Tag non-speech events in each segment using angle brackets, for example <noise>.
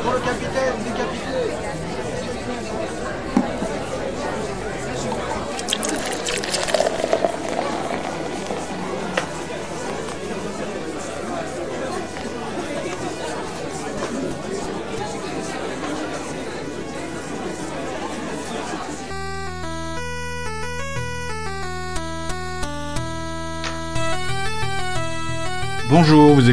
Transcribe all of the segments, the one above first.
Pour le capitaine décapité.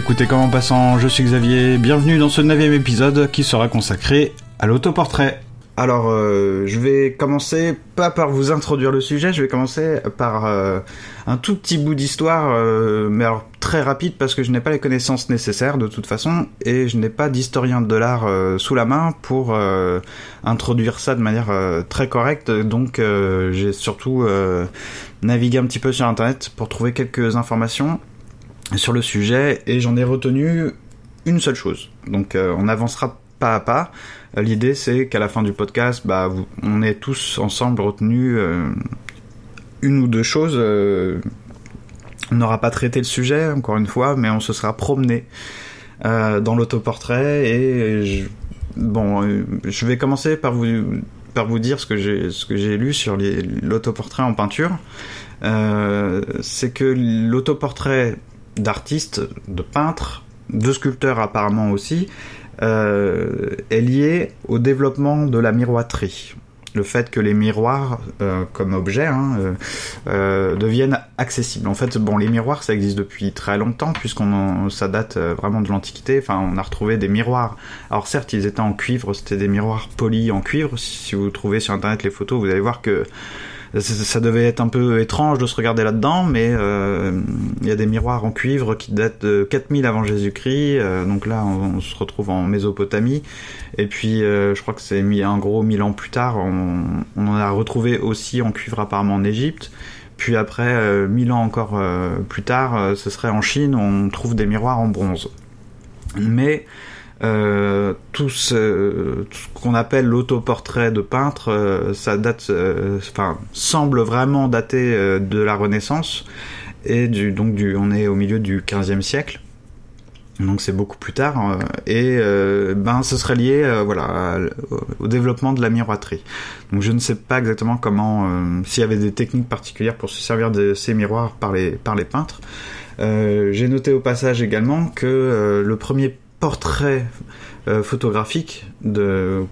Écoutez Comment Passant, je suis Xavier, bienvenue dans ce neuvième épisode qui sera consacré à l'autoportrait. Alors, euh, je vais commencer pas par vous introduire le sujet, je vais commencer par euh, un tout petit bout d'histoire, euh, mais très rapide parce que je n'ai pas les connaissances nécessaires de toute façon et je n'ai pas d'historien de l'art sous la main pour introduire ça de manière très correcte. Donc, j'ai surtout navigué un petit peu sur internet pour trouver quelques informations sur le sujet et j'en ai retenu une seule chose. Donc euh, on avancera pas à pas. Euh, l'idée c'est qu'à la fin du podcast, bah, on ait tous ensemble retenu euh, une ou deux choses. on n'aura pas traité le sujet encore une fois, mais on se sera promené dans l'autoportrait et je, bon, je vais commencer par vous par vous dire ce que j'ai ce que j'ai lu sur l'autoportrait en peinture. c'est que l'autoportrait d'artistes, de peintres, de sculpteurs apparemment aussi, euh, est lié au développement de la miroiterie. Le fait que les miroirs, euh, comme objet, hein, euh, deviennent accessibles. En fait, bon, les miroirs, ça existe depuis très longtemps, puisqu'on ça date vraiment de l'Antiquité. Enfin, on a retrouvé des miroirs. Alors certes, ils étaient en cuivre, c'était des miroirs polis en cuivre. Si vous trouvez sur Internet les photos, vous allez voir que ça devait être un peu étrange de se regarder là-dedans, mais euh, il y a des miroirs en cuivre qui datent de 4000 avant Jésus-Christ, euh, donc là on, se retrouve en Mésopotamie, et puis euh, je crois que c'est un gros 1000 ans plus tard, on, en a retrouvé aussi en cuivre apparemment en Égypte, puis après 1000 ans encore plus tard, ce serait en Chine, on trouve des miroirs en bronze. Mais euh, tout ce, qu'on appelle l'autoportrait de peintre, euh, ça date, euh, enfin, semble vraiment dater de la Renaissance et du, donc du, on est au milieu du 15e siècle. Donc c'est beaucoup plus tard et ben ce serait lié voilà au développement de la miroiterie. Donc je ne sais pas exactement comment s'il y avait des techniques particulières pour se servir de ces miroirs par les par les peintres. J'ai noté au passage également que le premier portrait euh, photographique de,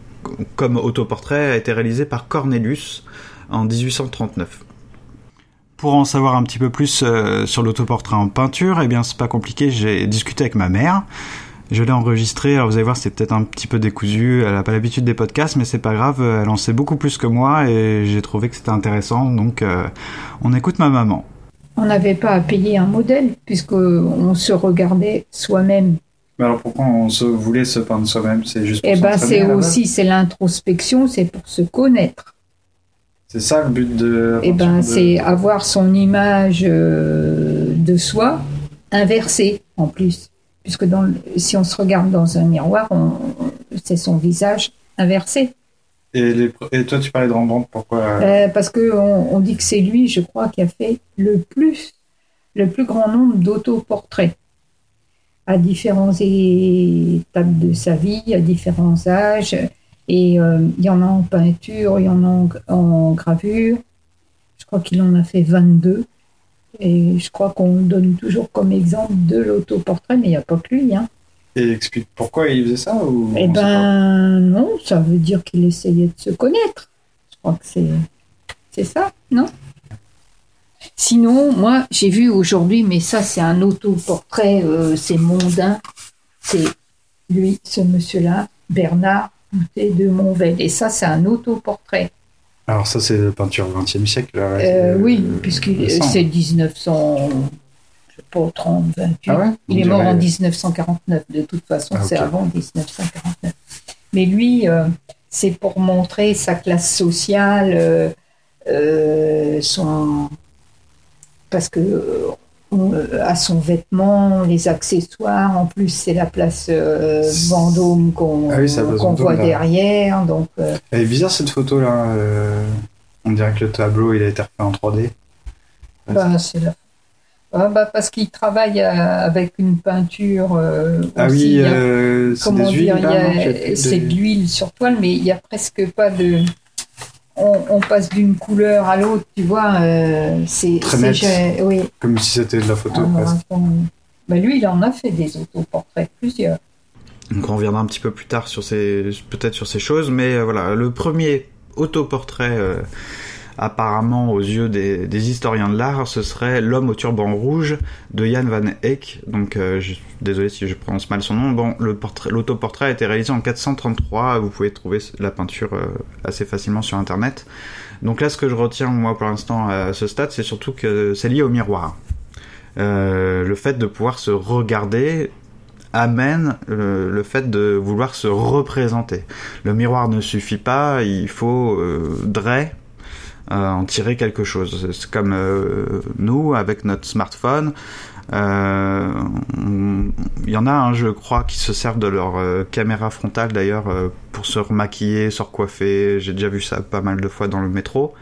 comme autoportrait a été réalisé par Cornelius en 1839. Pour en savoir un petit peu plus euh, sur l'autoportrait en peinture, eh bien c'est pas compliqué, j'ai discuté avec ma mère. Je l'ai enregistré, alors vous allez voir, c'est peut-être un petit peu décousu, elle n'a pas l'habitude des podcasts, mais c'est pas grave, elle en sait beaucoup plus que moi et j'ai trouvé que c'était intéressant, donc euh, on écoute ma maman. On n'avait pas à payer un modèle, puisqu'on se regardait soi-même mais alors pourquoi on se voulait se peindre soi-même? C'est juste pour Eh ben c'est aussi c'est l'introspection, c'est pour se connaître. C'est ça le but de. Eh ben c'est avoir son image euh, de soi inversée en plus, puisque dans si on se regarde dans un miroir, c'est son visage inversé. Et, et, toi tu parlais de Rembrandt, pourquoi euh, Parce que on, dit que c'est lui, je crois, qui a fait le plus le plus grand nombre d'autoportraits à différents étapes de sa vie, à différents âges. Et euh, il y en a en peinture, il y en a en, gravure. Je crois qu'il en a fait 22. Et je crois qu'on donne toujours comme exemple de l'autoportrait, mais il n'y a pas que lui. Hein. Et explique pourquoi il faisait ça ou Eh ben non, ça veut dire qu'il essayait de se connaître. Je crois que c'est, c'est ça, non? Sinon, moi, j'ai vu aujourd'hui, mais ça, c'est un autoportrait, euh, c'est mondain. C'est lui, ce monsieur-là, Bernard Boutet de Monvel. Et ça, c'est un autoportrait. Alors, ça, c'est peinture 20e siècle euh, Oui, puisque c'est 1900. Je sais pas, 30, 28. Ah Il est mort en 1949. De toute façon, ah, c'est avant 1949. Mais lui, euh, c'est pour montrer sa classe sociale, son parce que euh, à son vêtement, les accessoires. En plus, c'est la place euh, Vendôme qu'on ah voit derrière. Donc, euh, Elle est bizarre cette photo là. on dirait que le tableau il a été refait en 3D. Bah, Ah, bah, parce qu'il travaille euh, avec une peinture. euh, Ah aussi, oui, euh, c'est de l'huile sur toile, mais il n'y a presque pas de. On, on passe d'une couleur à l'autre, tu vois. euh, c'est Très net. Oui. Comme si c'était de la photo. Alors, presque. Bah, lui, il en a fait des autoportraits, plusieurs. Donc on reviendra un petit peu plus tard sur ces, peut-être sur ces choses, mais euh, voilà, le premier autoportrait euh, apparemment aux yeux des, historiens de l'art, ce serait L'homme au turban rouge de Jan van Eyck. Donc euh, désolé si je prononce mal son nom. Bon, l'autoportrait a été réalisé en 433. Vous pouvez trouver la peinture euh, assez facilement sur internet. Donc là, ce que je retiens moi pour l'instant à ce stade, c'est surtout que c'est lié au miroir. Euh, le fait de pouvoir se regarder amène le fait de vouloir se représenter. Le miroir ne suffit pas, il faut euh, en tirer quelque chose. C'est comme euh, nous avec notre smartphone. Euh, Il y en a, hein, je crois, qui se servent de leur euh, caméra frontale d'ailleurs euh, pour se remaquiller, se recoiffer. J'ai déjà vu ça pas mal de fois dans le métro.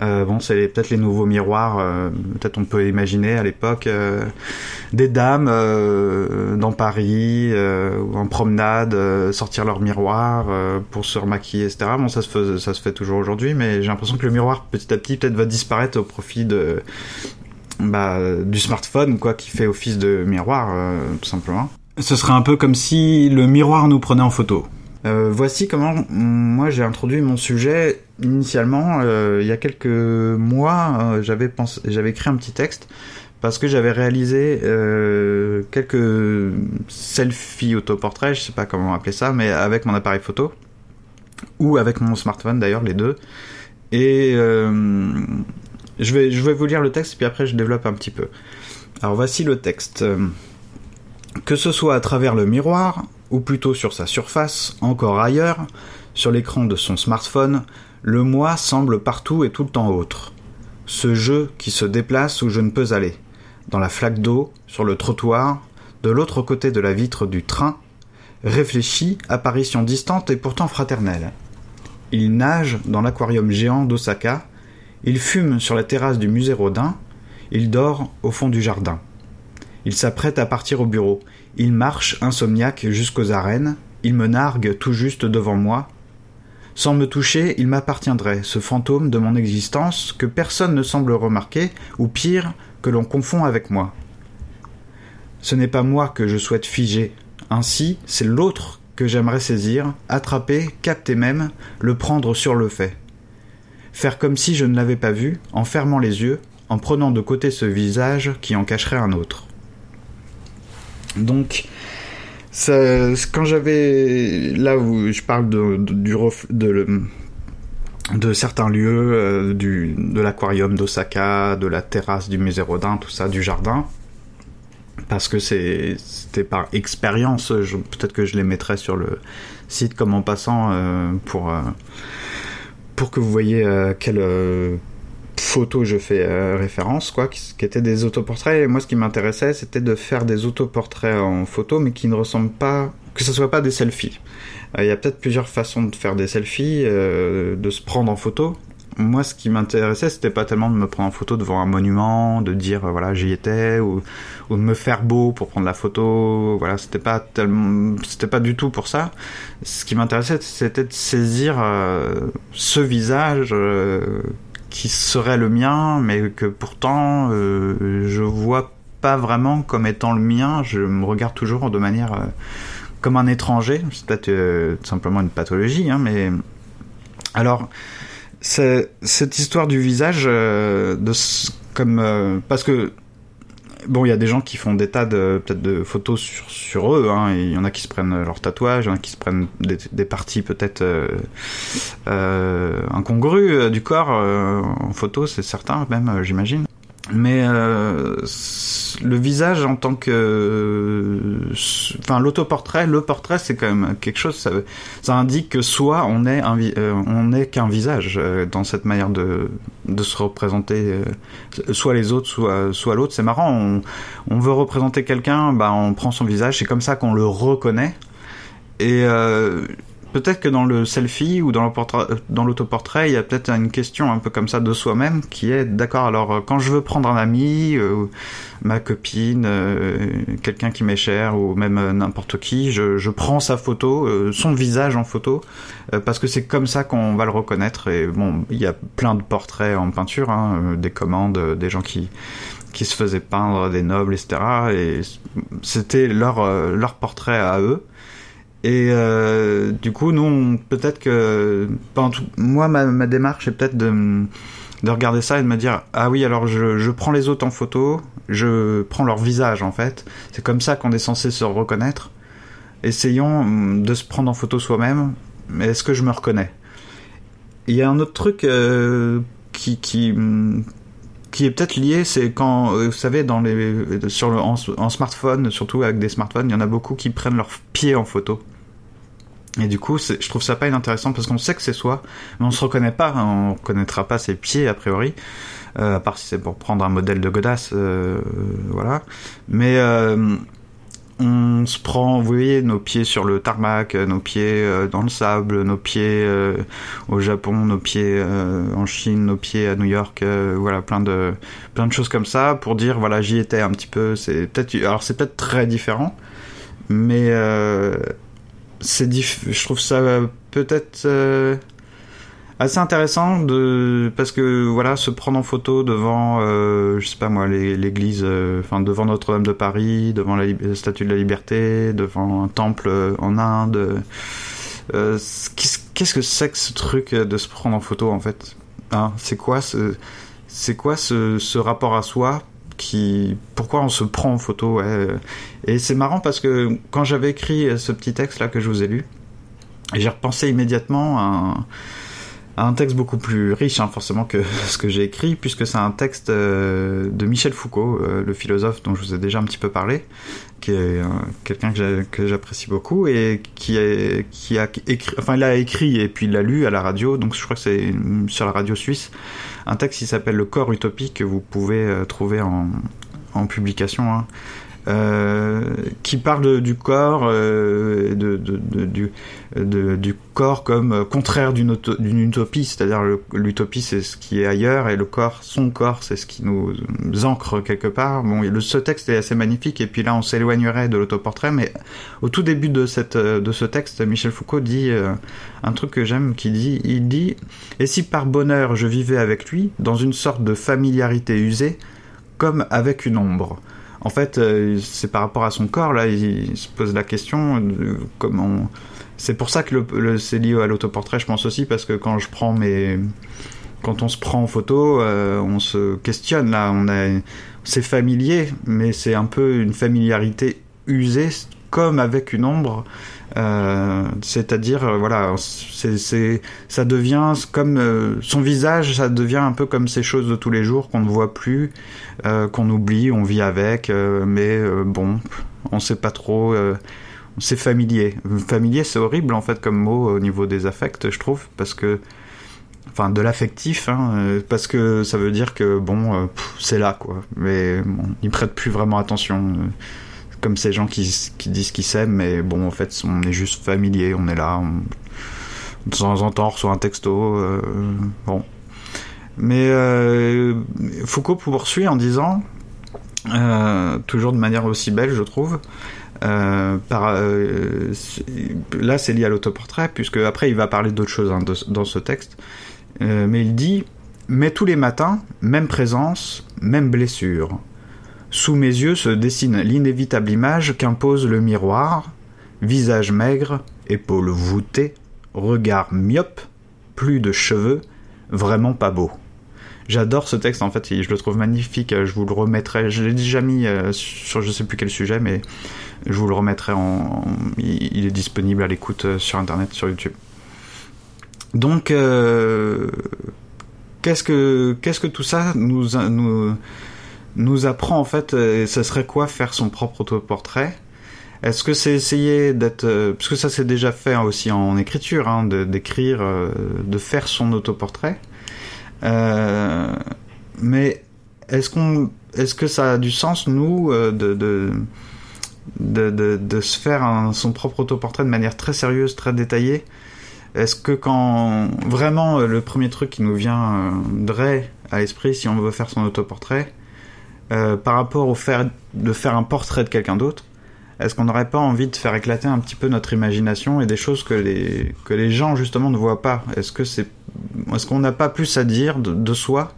Bon, c'est peut-être les nouveaux miroirs. peut-être on peut imaginer à l'époque des dames dans Paris ou en promenade sortir leur miroir pour se remaquiller, etc. Bon, ça se fait, ça se fait toujours aujourd'hui, mais j'ai l'impression que le miroir petit à petit peut-être va disparaître au profit de bah, du smartphone, quoi, qui fait office de miroir, euh, tout simplement. Ce serait un peu comme si le miroir nous prenait en photo. Euh, voici comment mm, moi j'ai introduit mon sujet. Initialement, euh, il y a quelques mois, euh, j'avais pensé, j'avais écrit un petit texte parce que j'avais réalisé euh, quelques selfies autoportraits, je sais pas comment appeler ça, mais avec mon appareil photo ou avec mon smartphone d'ailleurs, les deux. Et euh, je vais vous lire le texte puis après je développe un petit peu. Alors voici le texte. Euh, Que ce soit à travers le miroir, ou plutôt sur sa surface, encore ailleurs, sur l'écran de son smartphone, le moi semble partout et tout le temps autre. Ce jeu qui se déplace où je ne peux aller, dans la flaque d'eau, sur le trottoir, de l'autre côté de la vitre du train, réfléchit, apparition distante et pourtant fraternelle. Il nage dans l'aquarium géant d'Osaka, il fume sur la terrasse du musée Rodin, il dort au fond du jardin. Il s'apprête à partir au bureau. Il marche, insomniaque, jusqu'aux arènes. Il me nargue tout juste devant moi. Sans me toucher, il m'appartiendrait, ce fantôme de mon existence que personne ne semble remarquer, ou pire, que l'on confond avec moi. Ce n'est pas moi que je souhaite figer. Ainsi, c'est l'autre que j'aimerais saisir, attraper, capter même, le prendre sur le fait. Faire comme si je ne l'avais pas vu, en fermant les yeux, en prenant de côté ce visage qui en cacherait un autre. Donc, quand j'avais là où je parle de, de- certains lieux, euh, du, de l'aquarium d'Osaka, de la terrasse du musée Rodin, tout ça, du jardin, parce que c'était par expérience. Peut-être que je les mettrai sur le site comme en passant euh, pour euh, pour que vous voyez euh, quelle euh, photo je fais euh, référence, quoi, qui, qui étaient des autoportraits. Moi, ce qui m'intéressait, c'était de faire des autoportraits en photo, mais qui ne ressemblent pas, que ce soit pas des selfies. Il y a peut-être plusieurs façons de faire des selfies, de se prendre en photo. Moi, ce qui m'intéressait, c'était pas tellement de me prendre en photo devant un monument, de dire voilà j'y étais, ou, de me faire beau pour prendre la photo. Voilà, c'était pas tellement, c'était pas du tout pour ça. Ce qui m'intéressait, c'était de saisir euh, ce visage euh, qui serait le mien, mais que pourtant euh, je vois pas vraiment comme étant le mien. Je me regarde toujours de manière euh, comme un étranger. C'est peut-être simplement une pathologie, hein, mais alors cette histoire du visage, euh, de comme euh, parce que bon, il y a des gens qui font des tas de peut-être de photos sur, sur eux. hein, Il y en a qui se prennent leurs tatouages, il y en a qui se prennent des, des parties peut-être euh, euh, incongrues du corps en photo, c'est certain même, j'imagine. Mais euh, le visage en tant que, enfin l'autoportrait, le portrait, c'est quand même quelque chose. Ça, indique que soit euh, on n'est qu'un visage euh, dans cette manière de, se représenter, soit les autres, soit, l'autre. C'est marrant. On, veut représenter quelqu'un, bah on prend son visage. C'est comme ça qu'on le reconnaît. Et peut-être que dans le selfie ou dans l'autoportrait, il y a peut-être une question un peu comme ça de soi-même qui est d'accord. Alors quand je veux prendre un ami, ma copine, quelqu'un qui m'est cher ou même n'importe qui, je, prends sa photo, son visage en photo, parce que c'est comme ça qu'on va le reconnaître. Et bon, il y a plein de portraits en peinture, hein, des commandes, des gens qui se faisaient peindre des nobles, etc. Et c'était euh, leur portrait à eux. Et euh, du coup, nous, peut-être que... Moi, ma, ma, démarche est peut-être de, de regarder ça et de me dire, ah oui, alors je, prends les autres en photo, je prends leur visage, en fait. C'est comme ça qu'on est censé se reconnaître. Essayons de se prendre en photo soi-même. Est-ce que je me reconnais? Il y a un autre truc euh, qui, qui est peut-être lié, c'est quand, euh, vous savez, dans les, sur le, en, smartphone, surtout avec des smartphones, il y en a beaucoup qui prennent leurs pieds en photo. Et du coup, je trouve ça pas inintéressant parce qu'on sait que c'est soi, mais on se reconnaît pas, hein, on reconnaîtra pas ses pieds a priori, euh, à part si c'est pour prendre un modèle de godasse, euh, voilà. Mais on se prend, vous voyez, nos pieds sur le tarmac, nos pieds euh, dans le sable, nos pieds euh, au Japon, nos pieds euh, en Chine, nos pieds à New York, voilà, plein de choses comme ça pour dire voilà, j'y étais un petit peu. C'est alors c'est peut-être très différent, mais c'est je trouve ça peut-être assez intéressant de parce que voilà se prendre en photo devant euh, je sais pas moi l'église euh, enfin devant Notre-Dame de Paris devant la, statue de la liberté devant un temple euh, en Inde qu'est-ce que c'est que ce truc de se prendre en photo en fait? Hein? C'est quoi ce c'est quoi ce, ce, rapport à soi qui pourquoi on se prend en photo et c'est marrant parce que quand j'avais écrit ce petit texte là que je vous ai lu j'ai repensé immédiatement à un texte beaucoup plus riche hein, forcément que <laughs> ce que j'ai écrit puisque c'est un texte euh, de Michel Foucault euh, le philosophe dont je vous ai déjà un petit peu parlé qui est euh, quelqu'un que j'apprécie beaucoup et qui a écrit enfin il a écrit et puis il l'a lu à la radio donc je crois que c'est sur la radio suisse un texte qui s'appelle le corps utopique que vous pouvez trouver en, en publication hein. Euh, qui parle du corps, euh, du, corps comme contraire d'une utopie, c'est-à-dire l'utopie c'est ce qui est ailleurs et le corps, son corps, c'est ce qui nous ancre quelque part. Bon, le, ce texte est assez magnifique et puis là on s'éloignerait de l'autoportrait, mais au tout début de ce texte, Michel Foucault dit euh, un truc que j'aime, qui dit, il dit et si par bonheur je vivais avec lui dans une sorte de familiarité usée, comme avec une ombre? En fait, euh, c'est par rapport à son corps, là, il, se pose la question de comment. C'est pour ça que c'est lié à l'autoportrait, je pense aussi, parce que quand je prends mes. Quand on se prend en photo, euh, on se questionne, là, on a. C'est familier, mais c'est un peu une familiarité usée, comme avec une ombre. Euh, c'est-à-dire, euh, voilà, c'est, ça devient comme euh, son visage, ça devient un peu comme ces choses de tous les jours qu'on ne voit plus, qu'on oublie, on vit avec, mais bon, on sait pas trop. c'est familier. Familier, c'est horrible en fait comme mot au niveau des affects, je trouve, parce que enfin de l'affectif hein, parce que ça veut dire que bon c'est là quoi mais bon, ils prêtent plus vraiment attention comme ces gens qui, disent qu'ils s'aiment, mais bon, en fait, on est juste familier, on est là. de temps en temps, on reçoit un texto. Euh, bon. Mais euh, Foucault poursuit en disant, euh, toujours de manière aussi belle, je trouve. par, là, c'est lié à l'autoportrait, puisque après, il va parler d'autres choses hein, dans ce texte. mais il dit Mais tous les matins, même présence, même blessure. Sous mes yeux se dessine l'inévitable image qu'impose le miroir, visage maigre, épaules voûtées, regard myope, plus de cheveux, vraiment pas beau. J'adore ce texte en fait, je le trouve magnifique, je vous le remettrai, je l'ai déjà mis euh, sur je sais plus quel sujet, mais je vous le remettrai en... il est disponible à l'écoute euh, sur internet, sur YouTube. Donc, euh, qu'est-ce que tout ça nous nous apprend en fait, euh, ce serait quoi faire son propre autoportrait? Est-ce que c'est essayer d'être, euh, parce que ça c'est déjà fait aussi en écriture, hein, d'écrire, euh, de, faire son autoportrait. mais est-ce est-ce que ça a du sens nous de, de, de, de se faire son propre autoportrait de manière très sérieuse, très détaillée? Est-ce que quand vraiment euh, le premier truc qui nous viendrait à l'esprit si on veut faire son autoportrait, euh, par rapport au fait de faire un portrait de quelqu'un d'autre, est-ce qu'on n'aurait pas envie de faire éclater un petit peu notre imagination et des choses que les, que les gens justement ne voient pas? Est-ce que c'est, est-ce qu'on n'a pas plus à dire de, soi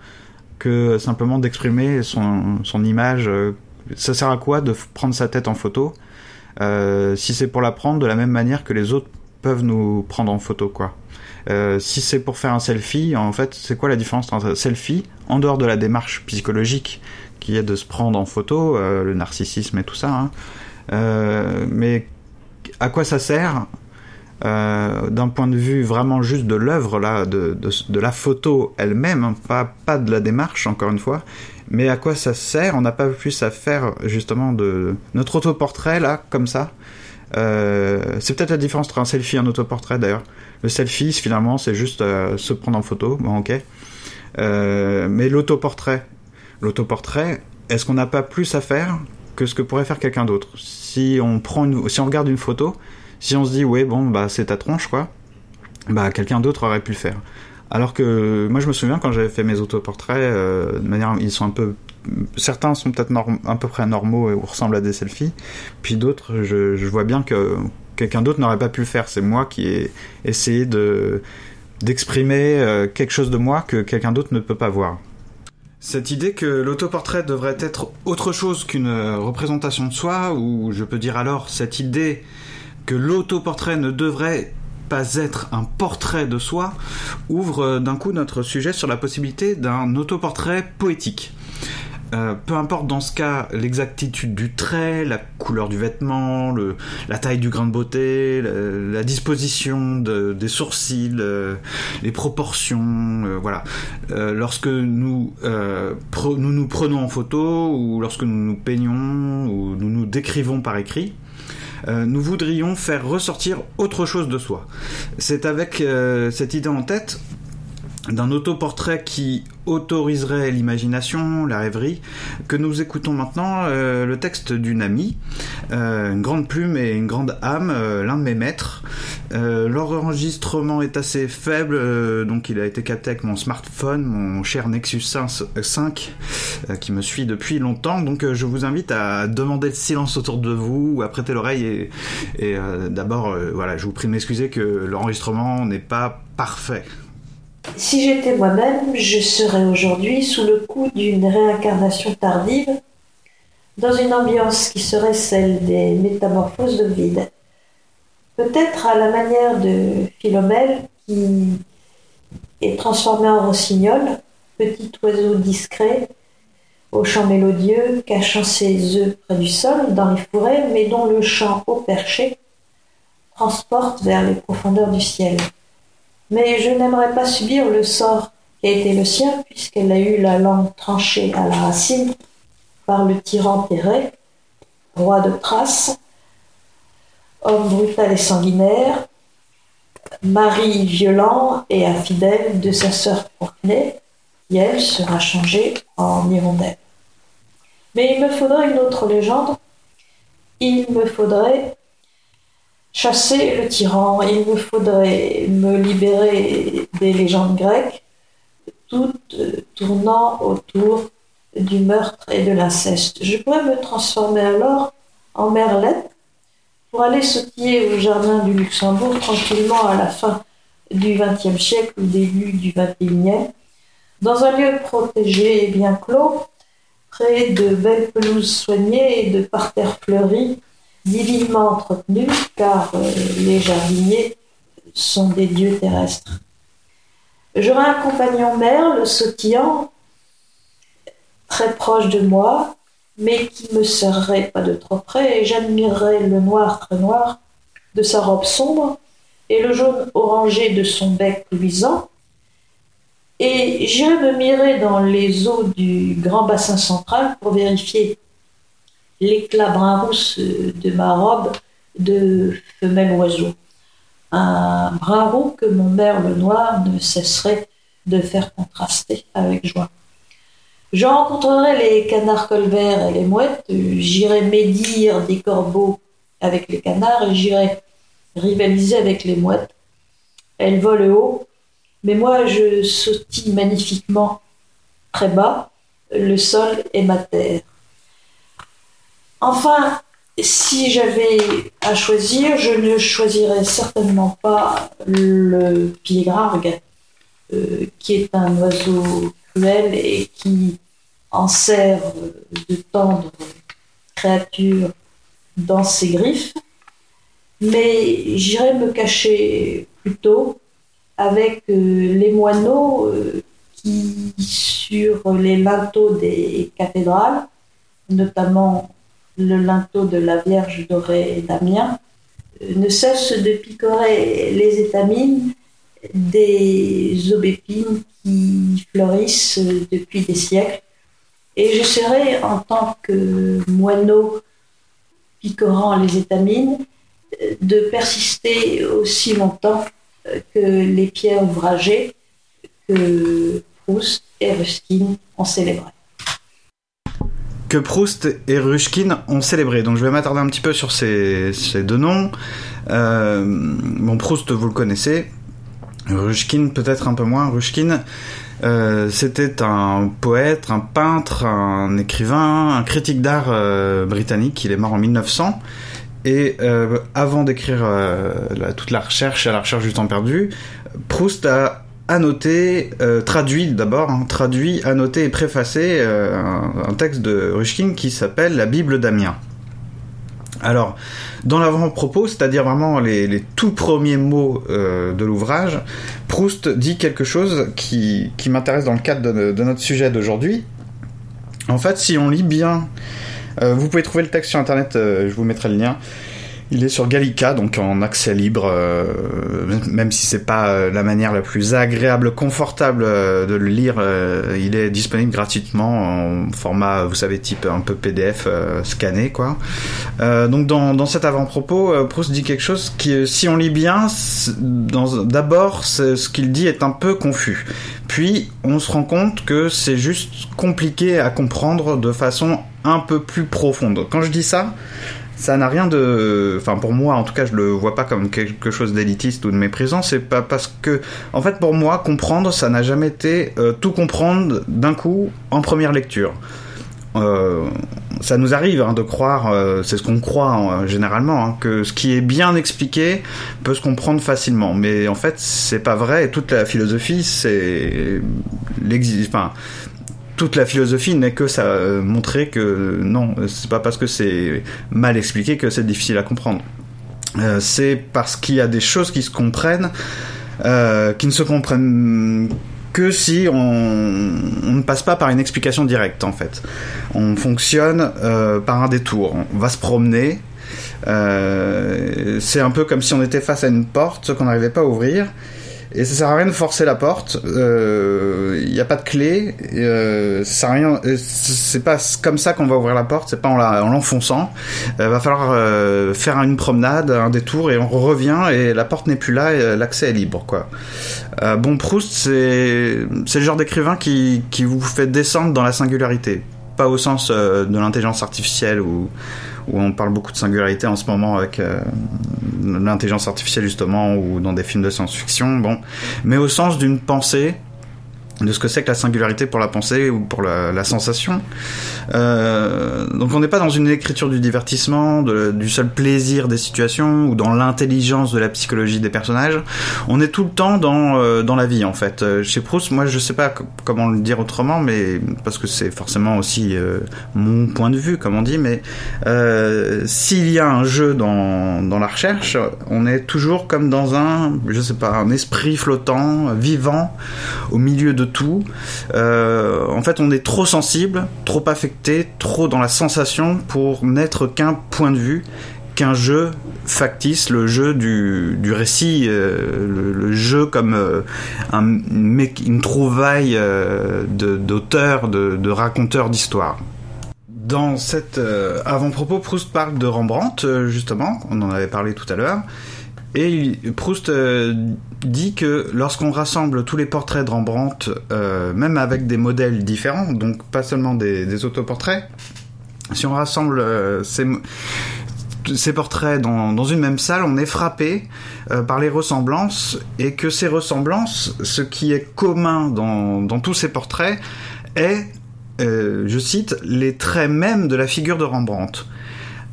que simplement d'exprimer son, son image? Ça sert à quoi de prendre sa tête en photo? Euh, si c'est pour la prendre de la même manière que les autres peuvent nous prendre en photo quoi. Euh, si c'est pour faire un selfie, en fait, c'est quoi la différence entre un selfie, en dehors de la démarche psychologique qui est de se prendre en photo, euh, le narcissisme et tout ça, hein, euh, mais à quoi ça sert euh, d'un point de vue vraiment juste de l'œuvre là, de, la photo elle-même, hein, pas, de la démarche encore une fois, mais à quoi ça sert? On n'a pas plus à faire justement de notre autoportrait là, comme ça. C'est peut-être la différence entre un selfie et un autoportrait d'ailleurs. Le selfie finalement c'est juste se prendre en photo, bon ok. Mais l'autoportrait, l'autoportrait, est-ce qu'on n'a pas plus à faire que ce que pourrait faire quelqu'un d'autre? Si on si on regarde une photo, si on se dit ouais bon bah c'est ta tronche quoi, bah quelqu'un d'autre aurait pu le faire. Alors que moi je me souviens quand j'avais fait mes autoportraits, euh, de manière ils sont un peu certains sont peut-être à peu près normaux ou ressemblent à des selfies, puis d'autres je, je, vois bien que quelqu'un d'autre n'aurait pas pu le faire. C'est moi qui ai essayé de d'exprimer euh, quelque chose de moi que quelqu'un d'autre ne peut pas voir. Cette idée que l'autoportrait devrait être autre chose qu'une représentation de soi, ou je peux dire alors cette idée que l'autoportrait ne devrait pas être un portrait de soi, ouvre d'un coup notre sujet sur la possibilité d'un autoportrait poétique. Euh, peu importe dans ce cas l'exactitude du trait, la couleur du vêtement, la taille du grain de beauté, la, disposition de, des sourcils, euh, les proportions, euh, voilà. lorsque nous, nous nous prenons en photo ou lorsque nous nous peignons ou nous nous décrivons par écrit, nous voudrions faire ressortir autre chose de soi. C'est avec cette idée en tête d'un autoportrait qui autoriserait l'imagination, la rêverie, que nous écoutons maintenant euh, le texte d'une amie, euh, une grande plume et une grande âme, euh, l'un de mes maîtres. L'enregistrement est assez faible, donc il a été capté avec mon smartphone, mon cher Nexus 5, qui me suit depuis longtemps. Donc je vous invite à demander le silence autour de vous, à prêter l'oreille et, et d'abord, voilà, je vous prie de m'excuser que l'enregistrement n'est pas parfait. Si j'étais moi-même, je serais aujourd'hui sous le coup d'une réincarnation tardive dans une ambiance qui serait celle des métamorphoses de vide. Peut-être à la manière de Philomèle qui est transformé en rossignol, petit oiseau discret, au chant mélodieux, cachant ses œufs près du sol, dans les forêts, mais dont le chant haut perché transporte vers les profondeurs du ciel. Mais je n'aimerais pas subir le sort qui a été le sien, puisqu'elle a eu la langue tranchée à la racine par le tyran Péret, roi de Thrace, homme brutal et sanguinaire, mari violent et infidèle de sa sœur Courtenay, qui elle sera changée en hirondelle. Mais il me faudrait une autre légende. Il me faudrait chasser le tyran, il me faudrait me libérer des légendes grecques, toutes tournant autour du meurtre et de l'inceste. Je pourrais me transformer alors en merlette pour aller sautiller au jardin du Luxembourg tranquillement à la fin du XXe siècle ou début du XXIe, dans un lieu protégé et bien clos, près de belles pelouses soignées et de parterres fleuris, divinement entretenu, car euh, les jardiniers sont des dieux terrestres. J'aurai un compagnon merle sautillant, très proche de moi, mais qui me serrerait pas de trop près, et j'admirerais le noir très noir de sa robe sombre et le jaune orangé de son bec luisant, et j'irai me mirer dans les eaux du grand bassin central pour vérifier l'éclat brun rousse de ma robe de femelle oiseau. Un brun roux que mon merle noir ne cesserait de faire contraster avec joie. Je rencontrerai les canards colverts et les mouettes, j'irai médire des corbeaux avec les canards et j'irai rivaliser avec les mouettes. Elles volent haut, mais moi je sautille magnifiquement très bas, le sol est ma terre. Enfin, si j'avais à choisir, je ne choisirais certainement pas le piégrargue, euh, qui est un oiseau cruel et qui enserre de tendres créatures dans ses griffes, mais j'irais me cacher plutôt avec euh, les moineaux euh, qui, sur les linteaux des cathédrales, notamment le linteau de la Vierge dorée d'Amiens, euh, ne cesse de picorer les étamines des aubépines qui fleurissent depuis des siècles. Et je serai, en tant que moineau picorant les étamines, de persister aussi longtemps que les pierres ouvragées que Proust et Ruskin ont célébrées que Proust et Rushkin ont célébré. Donc je vais m'attarder un petit peu sur ces, deux noms. Euh, bon, Proust, vous le connaissez. Rushkin, peut-être un peu moins. Rushkin, euh, c'était un poète, un peintre, un écrivain, un critique d'art euh, britannique. Il est mort en 1900. Et avant d'écrire toute la recherche à la recherche du temps perdu, Proust a annoté, euh, traduit d'abord, hein, traduit, annoté et préfacé euh, un, texte de Rushkin qui s'appelle La Bible d'Amiens. Alors, dans l'avant-propos, c'est-à-dire vraiment les, tout premiers mots euh, de l'ouvrage, Proust dit quelque chose qui, m'intéresse dans le cadre de notre sujet d'aujourd'hui. En fait, si on lit bien, vous pouvez trouver le texte sur internet, je vous mettrai le lien. Il est sur Gallica, donc en accès libre, euh, même si c'est pas euh, la manière la plus agréable, confortable euh, de le lire. il est disponible gratuitement en format, vous savez, type un peu PDF scanné, quoi. donc dans, dans cet avant-propos, Proust dit quelque chose qui, si on lit bien, d'abord, ce qu'il dit est un peu confus. Puis, on se rend compte que c'est juste compliqué à comprendre de façon un peu plus profonde. Quand je dis ça, ça n'a rien de enfin pour moi en tout cas je le vois pas comme quelque chose d'élitiste ou de méprisant c'est pas parce que en fait pour moi comprendre ça n'a jamais été euh, tout comprendre d'un coup en première lecture euh, ça nous arrive hein, de croire, euh, c'est ce qu'on croit hein, généralement, hein, que ce qui est bien expliqué peut se comprendre facilement. Mais en fait, c'est pas vrai. Toute la philosophie, c'est enfin, toute la philosophie n'est que ça euh, montrer que non, c'est pas parce que c'est mal expliqué que c'est difficile à comprendre. Euh, c'est parce qu'il y a des choses qui se comprennent, euh, qui ne se comprennent que si on, ne passe pas par une explication directe en fait. On fonctionne par un détour. On va se promener. c'est un peu comme si on était face à une porte qu'on n'arrivait pas à ouvrir et ça sert à rien de forcer la porte. Il euh, n'y a pas de clé. Euh, ça sert à rien. Euh, c'est pas comme ça qu'on va ouvrir la porte. C'est pas en l'enfonçant. Il va falloir faire une promenade, un détour, et on revient et la porte n'est plus là. et L'accès est libre, quoi. bon, Proust, c'est c'est le genre d'écrivain qui qui vous fait descendre dans la singularité, pas au sens de l'intelligence artificielle ou on parle beaucoup de singularité en ce moment avec euh, l'intelligence artificielle justement ou dans des films de science-fiction, bon, mais au sens d'une pensée de ce que c'est que la singularité pour la pensée ou pour la, sensation. Euh, donc on n'est pas dans une écriture du divertissement, du seul plaisir des situations ou dans l'intelligence de la psychologie des personnages. On est tout le temps dans, euh, dans la vie en fait. Euh, chez Proust, moi je sais pas comment le dire autrement, mais parce que c'est forcément aussi mon point de vue, comme on dit, mais s'il y a un jeu dans, dans la recherche, on est toujours comme dans un, je sais pas, un esprit flottant, vivant, au milieu de tout. Euh, en fait, on est trop sensible, trop affecté, trop dans la sensation pour n'être qu'un point de vue, qu'un jeu factice, le jeu du, récit, euh, le, jeu comme euh, un, une trouvaille d'auteur, de, de raconteur d'histoire. Dans cet avant-propos, Proust parle de Rembrandt, justement, on en avait parlé tout à l'heure, Et Proust dit que lorsqu'on rassemble tous les portraits de Rembrandt, même avec des modèles différents, donc pas seulement des, autoportraits, si on rassemble ces, ces portraits dans, une même salle, on est frappé euh, par les ressemblances et que ces ressemblances, ce qui est commun dans, tous ces portraits, est, euh, je cite, les traits mêmes de la figure de Rembrandt.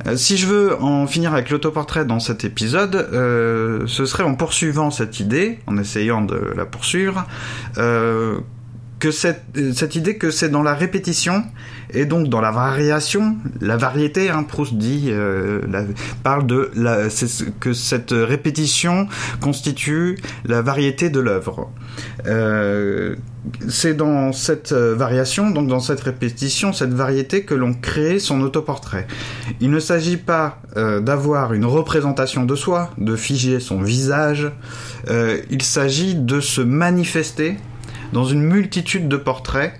Euh, si je veux en finir avec l'autoportrait dans cet épisode, ce serait en poursuivant cette idée, en essayant de la poursuivre, que cette, idée que c'est dans la répétition et donc dans la variation, la variété, hein, Proust dit, euh, parle de la, que cette répétition constitue la variété de l'œuvre. Euh, c'est dans cette variation, donc dans cette répétition, cette variété que l'on crée son autoportrait. Il ne s'agit pas euh, d'avoir une représentation de soi, de figer son visage, il s'agit de se manifester dans une multitude de portraits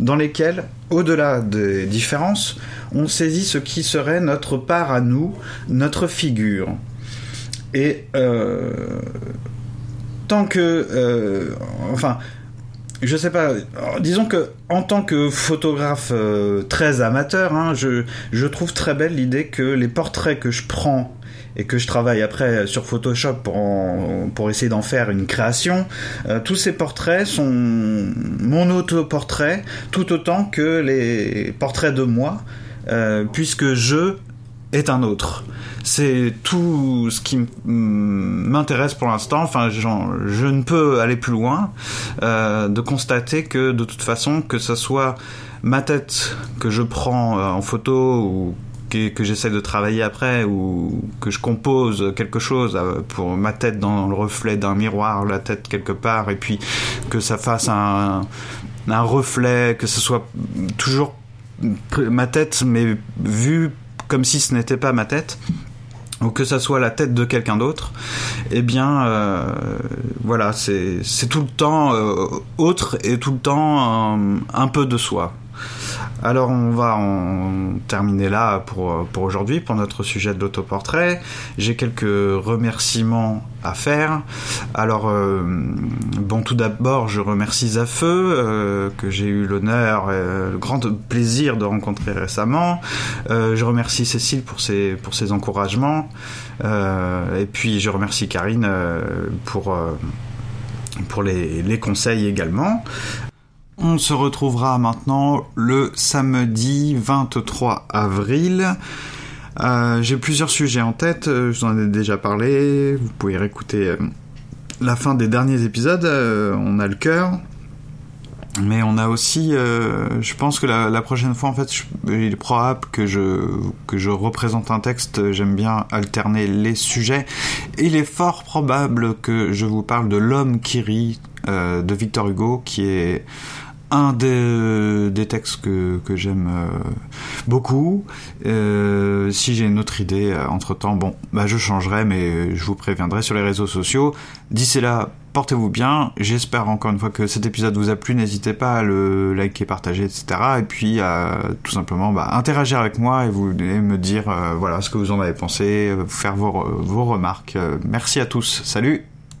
dans lesquels, au-delà des différences, on saisit ce qui serait notre part à nous, notre figure. Et euh, tant que, euh, enfin, je sais pas, disons que en tant que photographe euh, très amateur, hein, je, je trouve très belle l'idée que les portraits que je prends et que je travaille après sur Photoshop pour, pour essayer d'en faire une création, euh, tous ces portraits sont mon autoportrait tout autant que les portraits de moi, euh, puisque je est un autre. C'est tout ce qui m'intéresse pour l'instant. Enfin, je ne peux aller plus loin euh, de constater que de toute façon, que ce soit ma tête que je prends en photo ou que, j'essaie de travailler après ou que je compose quelque chose euh, pour ma tête dans le reflet d'un miroir, la tête quelque part, et puis que ça fasse un, reflet, que ce soit toujours ma tête, mais vue comme si ce n'était pas ma tête ou que ça soit la tête de quelqu'un d'autre, eh bien, euh, voilà, c'est tout le temps euh, autre et tout le temps un peu de soi. Alors on va en terminer là pour, pour aujourd'hui, pour notre sujet de l'autoportrait. J'ai quelques remerciements à faire. Alors, euh, bon, tout d'abord, je remercie Zafeu, euh, que j'ai eu l'honneur le grand plaisir de rencontrer récemment. Euh, je remercie Cécile pour ses, pour ses encouragements. et puis, je remercie Karine pour pour les, les, conseils également. On se retrouvera maintenant le samedi 23 avril. Euh, j'ai plusieurs sujets en tête, euh, je vous en ai déjà parlé, vous pouvez réécouter euh, la fin des derniers épisodes, on a le cœur, mais on a aussi, je pense que la, prochaine fois, en fait, il est probable que je, que je représente un texte, j'aime bien alterner les sujets, il est fort probable que je vous parle de L'homme qui rit de Victor Hugo, qui est un des, textes que, j'aime euh, beaucoup. Euh, si j'ai une autre idée euh, entre temps, bon, bah je changerai, mais je vous préviendrai sur les réseaux sociaux. D'ici là, portez-vous bien. J'espère encore une fois que cet épisode vous a plu. N'hésitez pas à le liker, partager, etc. Et puis tout simplement bah, interagir avec moi et vous me dire voilà ce que vous en avez pensé, faire vos remarques. merci à tous. Salut